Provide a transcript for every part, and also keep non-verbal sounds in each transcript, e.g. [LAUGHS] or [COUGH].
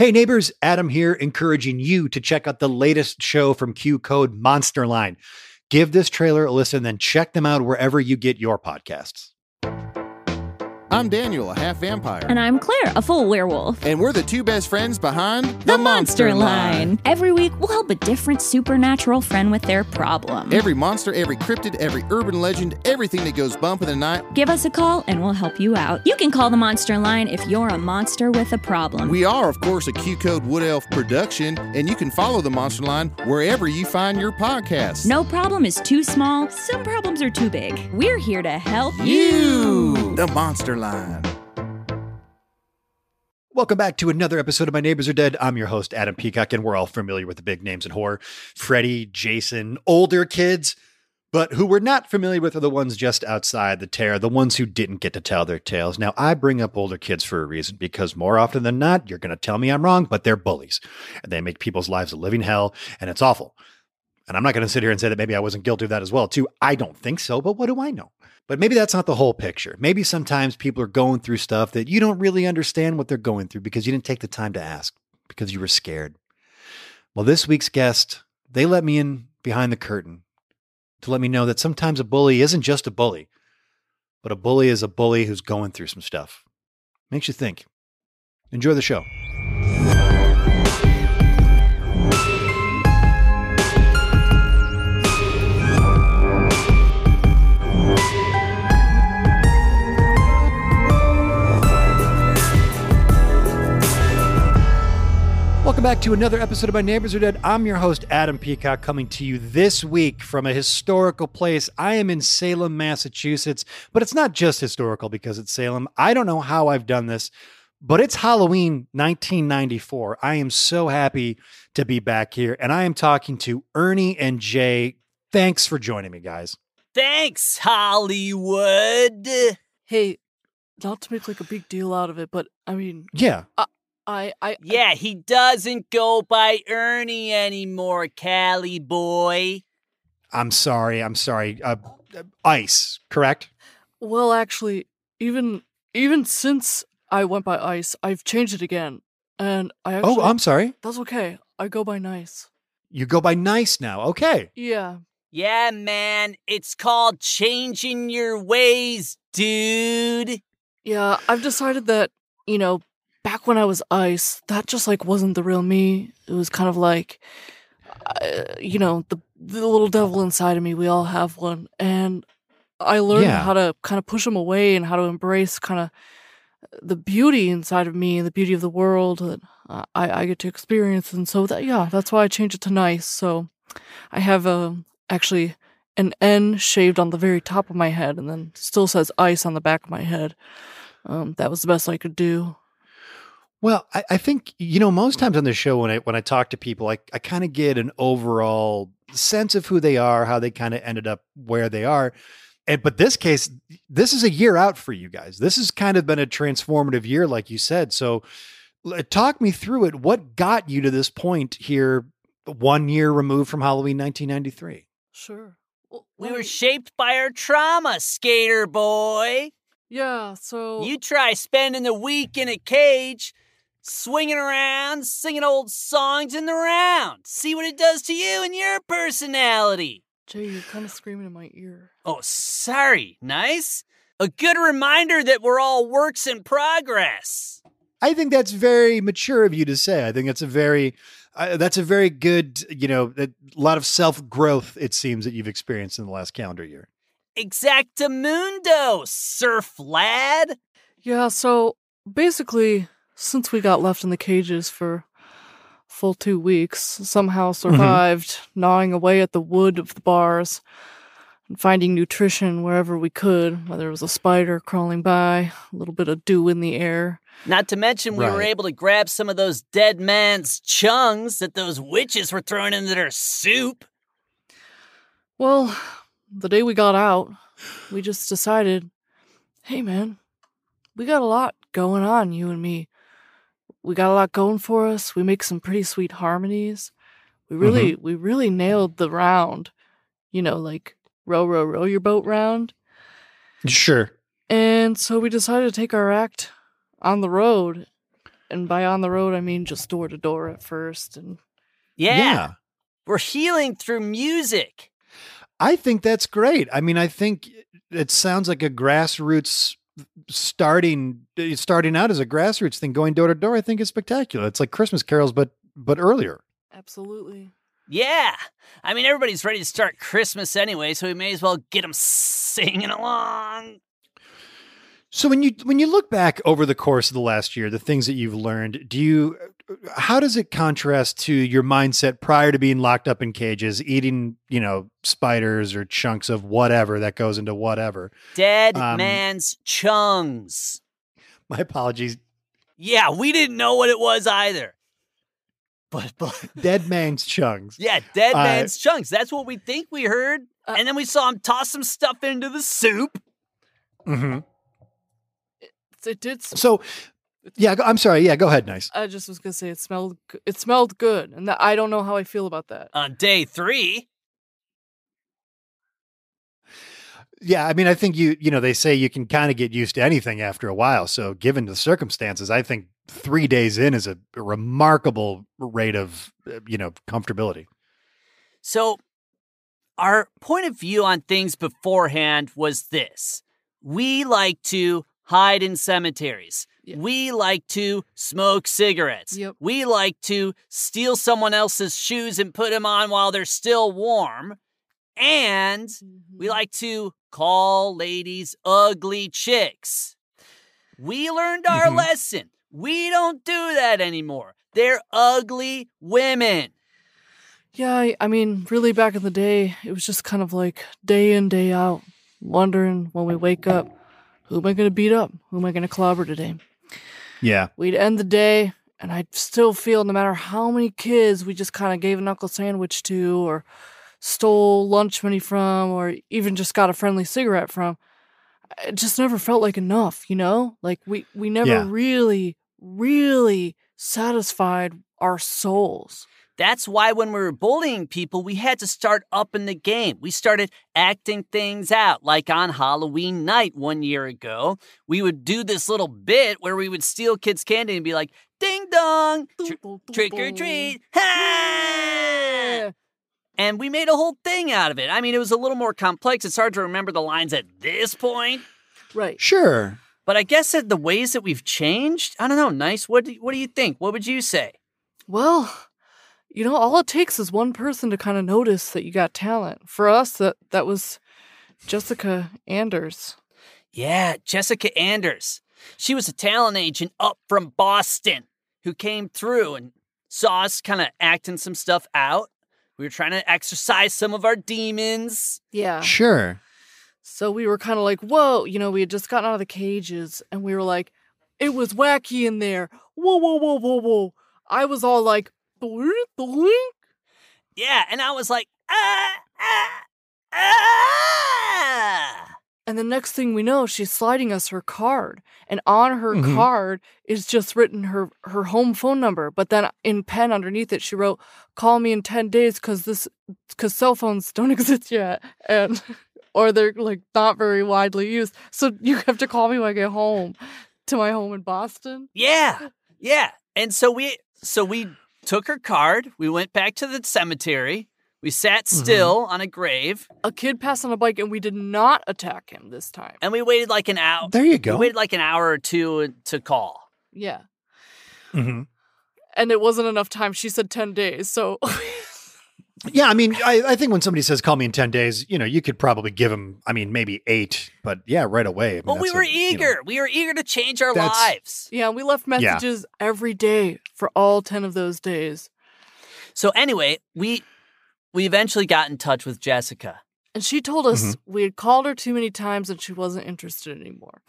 Hey neighbors, Adam here, encouraging you to check out the latest show from Q Code Monster Line. Give this trailer a listen, then check them out wherever you get your podcasts. I'm Daniel, a half vampire. And I'm Claire, a full werewolf. And we're the two best friends behind The, Monster, Line. Every week, we'll help a different supernatural friend with their problem. Every monster, every cryptid, every urban legend, everything that goes bump in the night. Give us a call and we'll help you out. You can call the Monster Line if you're a monster with a problem. We are, of course, a Q Code Wood Elf production, and you can follow the Monster Line wherever you find your podcast. no problem is too small, some problems are too big. We're here to help You, the Monster Welcome back to another episode of My Neighbors Are Dead. I'm your host, Adam Peacock, and we're all familiar with the big names in horror Freddy, Jason, older kids. But who we're not familiar with are the ones just outside the terror, the ones who didn't get to tell their tales. Now, I bring up older kids for a reason because more often than not, you're going to tell me I'm wrong, but they're bullies and they make people's lives a living hell and it's awful. And I'm not going to sit here and say that maybe I wasn't guilty of that as well, too. I don't think so, but what do I know? But maybe that's not the whole picture. Maybe sometimes people are going through stuff that you don't really understand what they're going through because you didn't take the time to ask because you were scared. Well, this week's guest, they let me in behind the curtain to let me know that sometimes a bully isn't just a bully, but a bully is a bully who's going through some stuff. Makes you think. Enjoy the show. Welcome back to another episode of My Neighbors Are Dead. I'm your host, Adam Peacock, coming to you this week from a historical place. I am in Salem, Massachusetts, but it's not just historical because it's Salem. I don't know how I've done this, but it's Halloween 1994. I am so happy to be back here, and I am talking to Ernie and Jay. Thanks for joining me, guys. Thanks, Hollywood. hey, not to make like a big deal out of it, but I mean, Yeah. I, I, Yeah, he doesn't go by Ernie anymore, Cali boy. I'm sorry. I'm sorry. Uh, uh, ice, correct? well, actually, even even since I went by Ice, I've changed it again, and I actually, Oh, I'm sorry. that's okay. I go by Nice. You go by nice now. Okay. Yeah, Yeah, man, it's called changing your ways, dude. yeah. I've decided that you know, back when I was Ice, that just like wasn't the real me. It was kind of like, uh, you know, the the little devil inside of me. We all have one, and I learned Yeah. how to kind of push him away and how to embrace kind of the beauty inside of me and the beauty of the world that I, I get to experience. And so that yeah, that's why I changed it to nice. So I have a actually an N shaved on the very top of my head, and then still says ice on the back of my head. Um, that was the best I could do. Well, I, I think you know most times on the show when I when I talk to people, I I kind of get an overall sense of who they are, how they kind of ended up where they are. And but this case, this is a year out for you guys. This has kind of been a transformative year, like you said. So, talk me through it. What got you to this point here, one year removed from Halloween, 1993? Sure. Well, We were shaped by our trauma, skater boy. yeah. So You try spending a week in a cage, swinging around, singing old songs in the round. See what it does to you and your personality. Jay, you're kind of screaming in my ear. Oh, sorry. Nice. A good reminder that we're all works in progress. I think that's very mature of you to say. I think that's a very uh, that's a very good, you know, a lot of self growth. It seems that you've experienced in the last calendar year. Exactamundo, surf lad. Yeah. So basically, since we got left in the cages for full two weeks, somehow mm-hmm. survived gnawing away at the wood of the bars and finding nutrition wherever we could, whether it was a spider crawling by, a little bit of dew in the air. Not to mention, we were able to grab some of those dead man's chungs that those witches were throwing into their soup. Well, the day we got out, we just decided, hey man, we got a lot going on, you and me. We got a lot going for us. We make some pretty sweet harmonies. We really, mm-hmm. we really nailed the round. You know, like row, row, row your boat round. Sure. And so we decided to take our act on the road. and by on the road, I mean just door to door at first. And Yeah. We're healing through music. I think that's great. I mean, I think it sounds like a grassroots starting starting out as a grassroots thing, going door to door. I think is spectacular. It's like Christmas carols, but but earlier. absolutely. Yeah. I mean, everybody's ready to start Christmas anyway, so we may as well get them singing along. So when you when you look back over the course of the last year, the things that you've learned, do you how does it contrast to your mindset prior to being locked up in cages, eating, you know, spiders or chunks of whatever that goes into whatever? Dead Um, man's chungs. My apologies. Yeah, we didn't know what it was either. But, but [LAUGHS] Dead man's chunks. yeah, dead Uh, man's chunks. That's what we think we heard. Uh, and then we saw him toss some stuff into the soup. hmm It did. s- So, yeah, I'm sorry. Yeah, go ahead. Nice. I just was gonna say it smelled. It smelled good, and that, I don't know how I feel about that. On day three, Yeah, I mean, I think you, you know, they say you can kind of get used to anything after a while. So, given the circumstances, I think three days in is a remarkable rate of, uh, you know, comfortability. So, our point of view on things beforehand was this we like to hide in cemeteries. Yeah. We like to smoke cigarettes. Yep. We like to steal someone else's shoes and put them on while they're still warm. And we Mhm. like to call ladies ugly chicks. We learned our Mhm. lesson. We don't do that anymore. They're ugly women. Yeah, I, I mean, really, back in the day, it was just kind of like day in, day out, wondering when we wake up, who am I going to beat up? Who am I going to clobber today? Yeah. We'd end the day, and I'd still feel no matter how many kids we just kind of gave a knuckle sandwich to, or stole lunch money from, or even just got a friendly cigarette from, it just never felt like enough, you know? Like we, we never Yeah. really, really satisfied our souls. That's why when we were bullying people, we had to start up in the game. We started acting things out. Like on Halloween night one year ago, we would do this little bit where we would steal kids' candy and be like, ding dong, tr- trick or treat. Ha! And we made a whole thing out of it. I mean, it was a little more complex. It's hard to remember the lines at this point. Right. Sure. But I guess that the ways that we've changed, I don't know. Nice. What do, what do you think? What would you say? Well, you know, all it takes is one person to kind of notice that you got talent. For us, that that was Jessica Anders. Yeah, Jessica Anders. She was a talent agent up from Boston who came through and saw us kind of acting some stuff out. We were trying to exercise some of our demons. Yeah. Sure. So we were kind of like, whoa, you know, we had just gotten out of the cages and we were like, it was wacky in there. Whoa, whoa, whoa, whoa, whoa. I was all like, "Blink, blink." Yeah, and I was like, ah, ah, ah. and the next thing we know, she's sliding us her card. And on her Mhm. card is just written her, her home phone number. But then in pen underneath it, she wrote, call me in 10 days because this, because cell phones [LAUGHS] don't exist yet. And, or they're like not very widely used. So you have to call me when I get home to my home in Boston. Yeah, yeah. And so we, so we took her card. We went back to the cemetery. We sat still on a grave, A kid passed on a bike and we did not attack him this time. and we waited like an hour. There you go. We waited like an hour or two to call. Yeah. hmm And it wasn't enough time. She said 10 days. So [LAUGHS] Yeah, I mean, I, I think when somebody says call me in 10 days, you know, you could probably give them, I mean, maybe eight, but yeah, right away. I mean, But we were a- you know- eager. We were eager to change our lives. yeah, we left messages every day for all 10 of those days. So anyway, we we eventually got in touch with Jessica, And she told us mm-hmm. we had called her too many times and she wasn't interested anymore.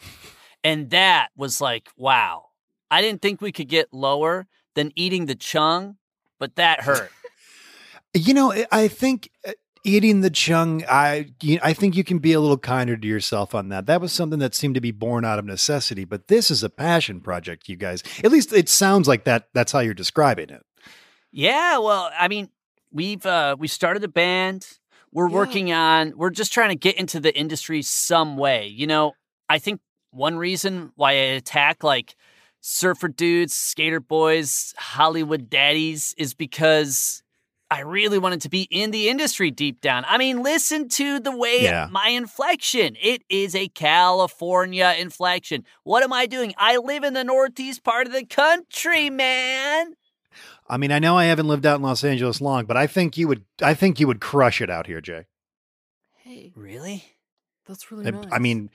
and that was like, wow. I didn't think we could get lower than eating the chung, but that hurt. You know, I- I think uh, eating the chung, I you, I think you can be a little kinder to yourself on that. That was something that seemed to be born out of necessity, but this is a passion project, you guys. At least it sounds like that. That's how you're describing it. yeah, well, I mean, we've uh we started a band. We're Yeah. working on we're just trying to get into the industry some way. You know, I think one reason why I attack like surfer dudes, skater boys, Hollywood daddies is because I really wanted to be in the industry deep down. I mean, listen to the way Yeah. my inflection. It is a California inflection. What am I doing? I live in the northeast part of the country, man. I mean, I know I haven't lived out in Los Angeles long, but I think you would. I think you would crush it out here, Jay. Hey, Really? that's really I, nice. I mean,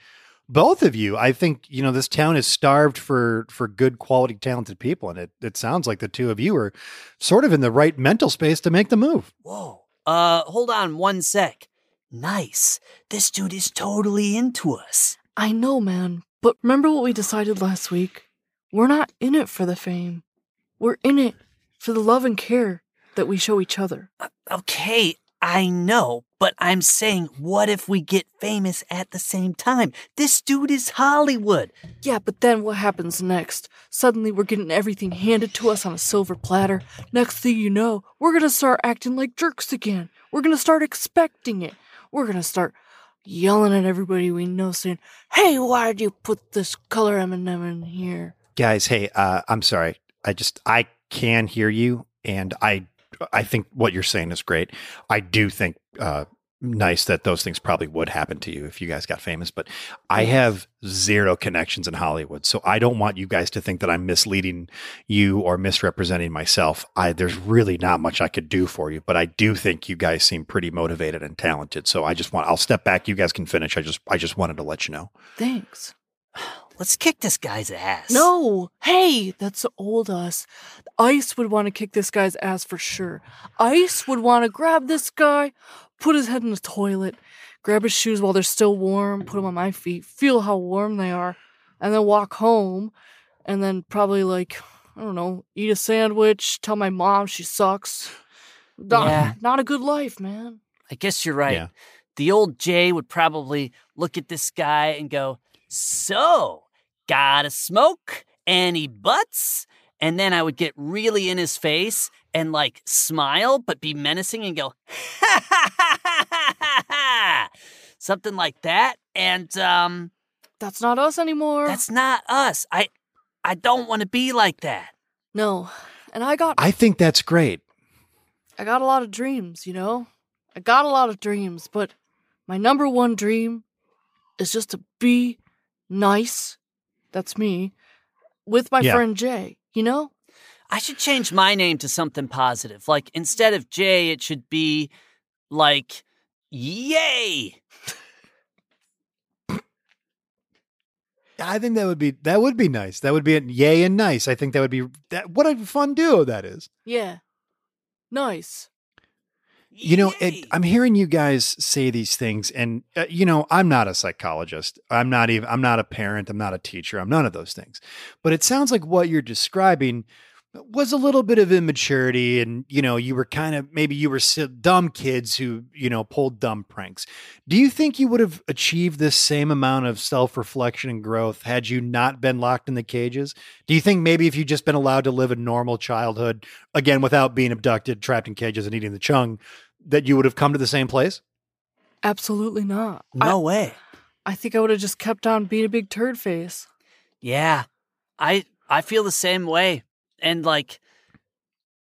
both of you. I think you know this town is starved for for good, quality, talented people, and it it sounds like the two of you are sort of in the right mental space to make the move. Whoa. Uh, hold on one sec. Nice. This dude is totally into us. I know, man. But remember what we decided last week? We're not in it for the fame. We're in it for the love and care that we show each other. Okay, I know, but I'm saying, what if we get famous at the same time? This dude is Hollywood. Yeah, but then what happens next? Suddenly we're getting everything handed to us on a silver platter. Next thing you know, we're gonna start acting like jerks again. We're gonna start expecting it. We're gonna start yelling at everybody we know, saying, Hey, why'd you put this color M&M in here? Guys, hey, uh, I'm sorry. I just I can hear you, and I I think what you're saying is great. I do think uh, nice that those things probably would happen to you if you guys got famous, but I have zero connections in Hollywood, so I don't want you guys to think that I'm misleading you or misrepresenting myself. I there's really not much I could do for you, but I do think you guys seem pretty motivated and talented. So I just want I'll step back. You guys can finish. I just I just wanted to let you know. Thanks. Let's kick this guy's ass. No, hey, that's old us. Ice would want to kick this guy's ass for sure. Ice would want to grab this guy, put his head in the toilet, grab his shoes while they're still warm, put them on my feet, feel how warm they are, and then walk home, and then probably like, I don't know, eat a sandwich, tell my mom she sucks. Not, Yeah. not a good life, man. I guess you're right. Yeah. The old Jay would probably look at this guy and go, So, gotta smoke? Any butts? And then I would get really in his face and like smile, but be menacing and go, ha ha ha ha ha ha ha. Something like that. And um, That's not us anymore. that's not us. I I don't want to be like that. no. And I got I think that's great. I got a lot of dreams, you know? I got a lot of dreams, but my number one dream is just to be nice. That's me. With my Yeah. friend Jay, you know? I should change my name to something positive. Like instead of Jay, it should be like Yay. I think that would be that would be nice. That would be a yay and nice. I think that would be that. What a fun duo that is. Yeah. Nice. You know, it, I'm hearing you guys say these things, and uh, you know, I'm not a psychologist. I'm not even. I'm not a parent. I'm not a teacher. I'm none of those things. But it sounds like what you're describing was a little bit of immaturity, and you know, you were kind of maybe you were dumb kids who you know pulled dumb pranks. Do you think you would have achieved this same amount of self reflection and growth had you not been locked in the cages? Do you think maybe if you just been allowed to live a normal childhood again without being abducted, trapped in cages, and eating the chung? That you would have come to the same place? Absolutely not. no way. I, I think I would have just kept on being a big turd face. Yeah. I I feel the same way. And like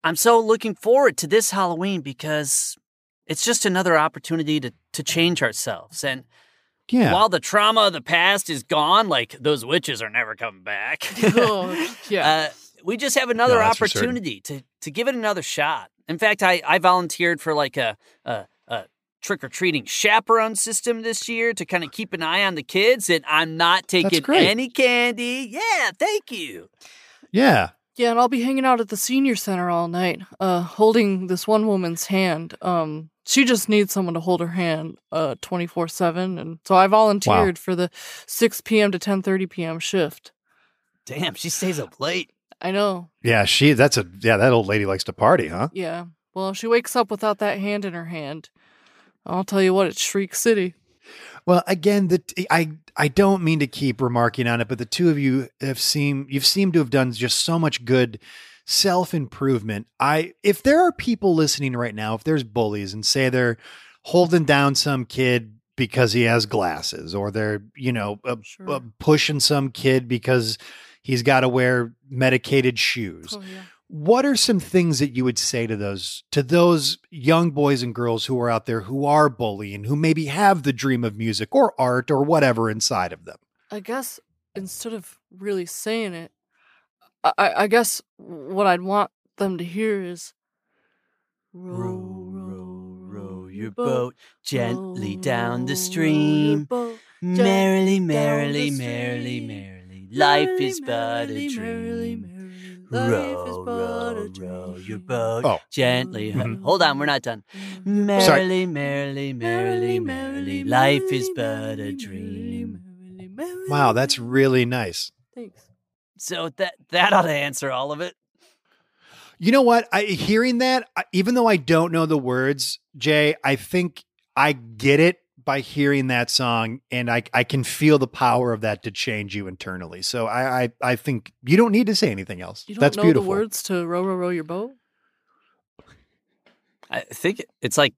I'm so looking forward to this Halloween because it's just another opportunity to to change ourselves. And Yeah. while the trauma of the past is gone, like those witches are never coming back. [LAUGHS] oh, [LAUGHS] yeah. Uh, we just have another No, that's for certain. opportunity to to give it another shot. In fact, I I volunteered for like a a, a trick or treating chaperone system this year to kind of keep an eye on the kids, and I'm not taking any candy. Yeah, thank you. yeah. Yeah, and I'll be hanging out at the senior center all night, uh, holding this one woman's hand. Um, she just needs someone to hold her hand, uh, twenty four seven, and so I volunteered for the six p.m. to ten thirty p.m. shift. Damn, she stays up late. I know. Yeah. She, that's a, yeah, that old lady likes to party, huh? Yeah. Well, she wakes up without that hand in her hand, I'll tell you what, it's Shriek City. Well, again, the, I, I don't mean to keep remarking on it, but the two of you have seemed, you've seemed to have done just so much good self improvement. I, if there are people listening right now, if there's bullies and say they're holding down some kid because he has glasses or they're, you know, uh, Sure. uh, pushing some kid because He's got to wear medicated shoes. Oh, yeah. What are some things that you would say to those to those young boys and girls who are out there who are bullying, who maybe have the dream of music or art or whatever inside of them? I guess instead of really saying it, I, I I guess what I'd want them to hear is Row, row, row your boat boat gently down the stream. Merrily, merrily, merrily, merrily. Life Merrily, is but a merrily, merrily, dream. merrily. Life is Row, but a row, row your dream. boat Oh. gently. Mhm. [LAUGHS] Hold on, we're not done. Mm. Sorry. Merrily, merrily, merrily, merrily. Life is but a dream. Wow, that's really nice. Thanks. So that that ought to answer all of it. You know what? I hearing that, I- even though I don't know the words, Jay, I think I get it by hearing that song, and I I can feel the power of that to change you internally. So I I, I think you don't need to say anything else. You don't That's know beautiful. the words to row, row, row your boat? I think it's like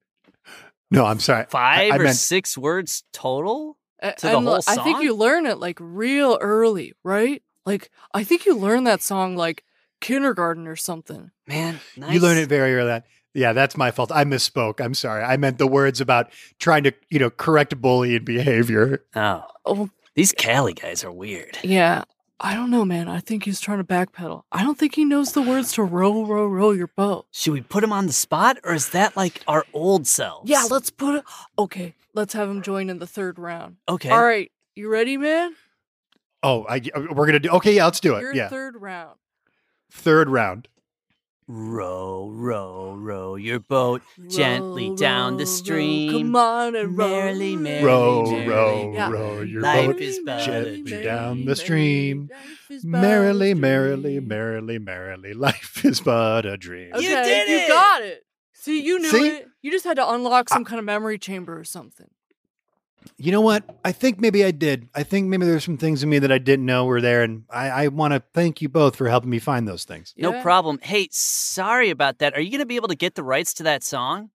No, I'm sorry. five I or meant- six words total. A- To the and, whole like, I think you learn it like real early, right? Like I think you learn that song like kindergarten or something. Man, nice. You learn it very early. Yeah, that's my fault. I misspoke. I'm sorry. I meant the words about trying to, you know, correct bullying behavior. Oh, Oh these Cali guys are weird. yeah. I don't know, man. I think he's trying to backpedal. I don't think he knows the words to row, row, row your boat. Should we put him on the spot, or is that like our old selves? Yeah, let's put it. Okay, let's have him join in the third round. Okay. All right, you ready, man? Oh, I, uh, we're gonna do. Okay, yeah, let's do it. Your yeah, third round. third round. Row, row, row your boat gently Row, down the row, row. stream. Come on and row. Merrily, merrily, Row, merrily. row, Yeah. row your Life boat is but gently dream. down the stream. Life is but a Merrily, merrily, merrily, merrily, life is but a dream. Okay, You did it. You got it. See, you knew See? it. You just had to unlock some kind of memory chamber or something. You know what? I think maybe I did. I think maybe there's some things in me that I didn't know were there, and I, I want to thank you both for helping me find those things. No Yeah. problem. Hey, sorry about that. Are you going to be able to get the rights to that song?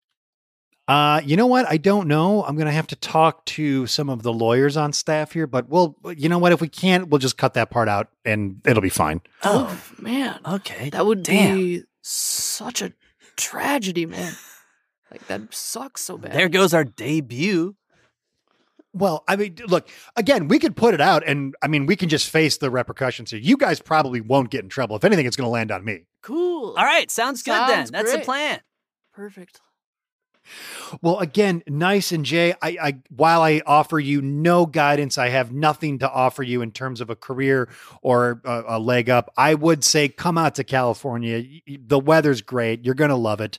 Uh, you know what? I don't know. I'm gonna have to talk to some of the lawyers on staff here, but we'll. You know what? If we can't, we'll just cut that part out, and it'll be fine. Oh, man. okay. That would Damn. be such a tragedy, man. Like that sucks so bad. There goes our debut. Well, I mean, look again. We could put it out, and I mean, we can just face the repercussions here. You guys probably won't get in trouble. If anything, it's going to land on me. cool. All right, sounds good then. Sounds That's the plan. Perfect. Well, again, nice and Jay. I, I while I offer you no guidance, I have nothing to offer you in terms of a career or a, a leg up. I would say come out to California. Y- y- The weather's great. You're gonna love it.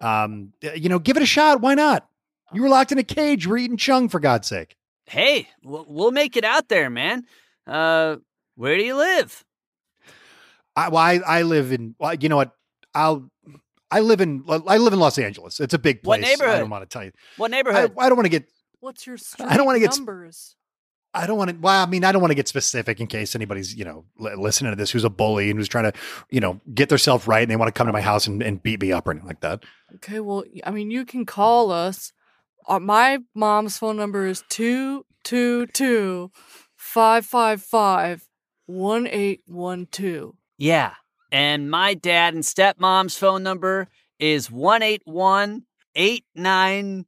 Um, you know, give it a shot. Why not? You were locked in a cage. We're eating chung for God's sake. Hey, we'll, we'll make it out there, man. Uh, where do you live? I, well, I, I live in. Well, you know what? I'll. I live in. I live in Los Angeles. It's a big What place. I don't want to tell you. What neighborhood? I don't want to get. What's your street I don't wanna get numbers? I don't want to. Well, I mean, I don't want to get specific in case anybody's, you know, li- listening to this who's a bully and who's trying to, you know, get themselves right and they want to come to my house and, and beat me up or anything like that. Okay, well, I mean, you can call us. Uh, my mom's phone number is two two two five five five one eight one two. yeah. And my dad and stepmom's phone number is 181 899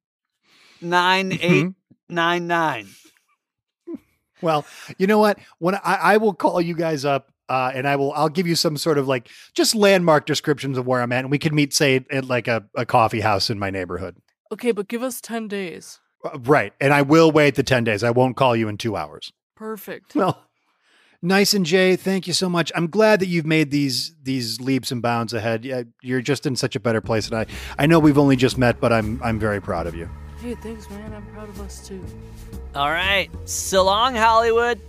Well, you know what? When I, I will call you guys up uh, and I will, I'll give you some sort of like just landmark descriptions of where I'm at, and we can meet, say, at like a, a coffee house in my neighborhood. Okay, but give us ten days. Uh, Right, and I will wait the ten days. I won't call you in two hours. Perfect. Well, nice and Jay, thank you so much. I'm glad that you've made these these leaps and bounds ahead. Yeah, You're just in such a better place, and I I know we've only just met, but I'm I'm very proud of you. Hey, thanks, man. I'm proud of us too. All right. So long, Hollywood.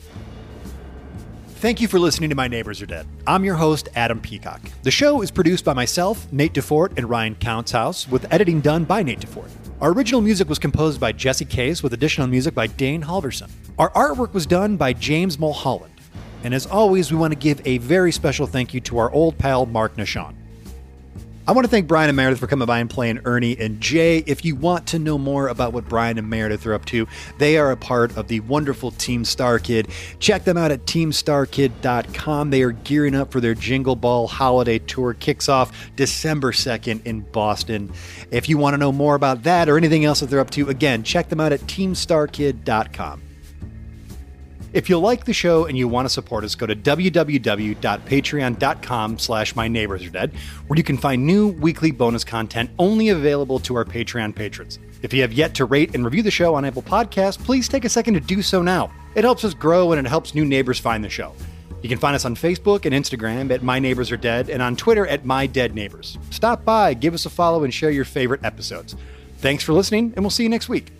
Thank you for listening to My Neighbors Are Dead. I'm your host, Adam Peacock. The show is produced by myself, Nate DeFort, and Ryan Countshouse, with editing done by Nate DeFort. Our original music was composed by Jesse Case, with additional music by Dane Halverson. Our artwork was done by James Mulholland. And as always, we want to give a very special thank you to our old pal, Mark Nashon. I want to thank Brian and Meredith for coming by and playing Ernie and Jay. If you want to know more about what Brian and Meredith are up to, they are a part of the wonderful Team StarKid. Check them out at teamstarkid.com. They are gearing up for their Jingle Ball holiday tour, kicks off December 2nd in Boston. If you want to know more about that or anything else that they're up to, again, check them out at teamstarkid.com. If you like the show and you want to support us, go to www.patreon.com slash my neighbors are dead, where you can find new weekly bonus content only available to our Patreon patrons. If you have yet to rate and review the show on Apple Podcasts, please take a second to do so now. It helps us grow and it helps new neighbors find the show. You can find us on Facebook and Instagram at My Neighbors Are Dead and on Twitter at My Dead Neighbors. Stop by, give us a follow, and share your favorite episodes. Thanks for listening, and we'll see you next week.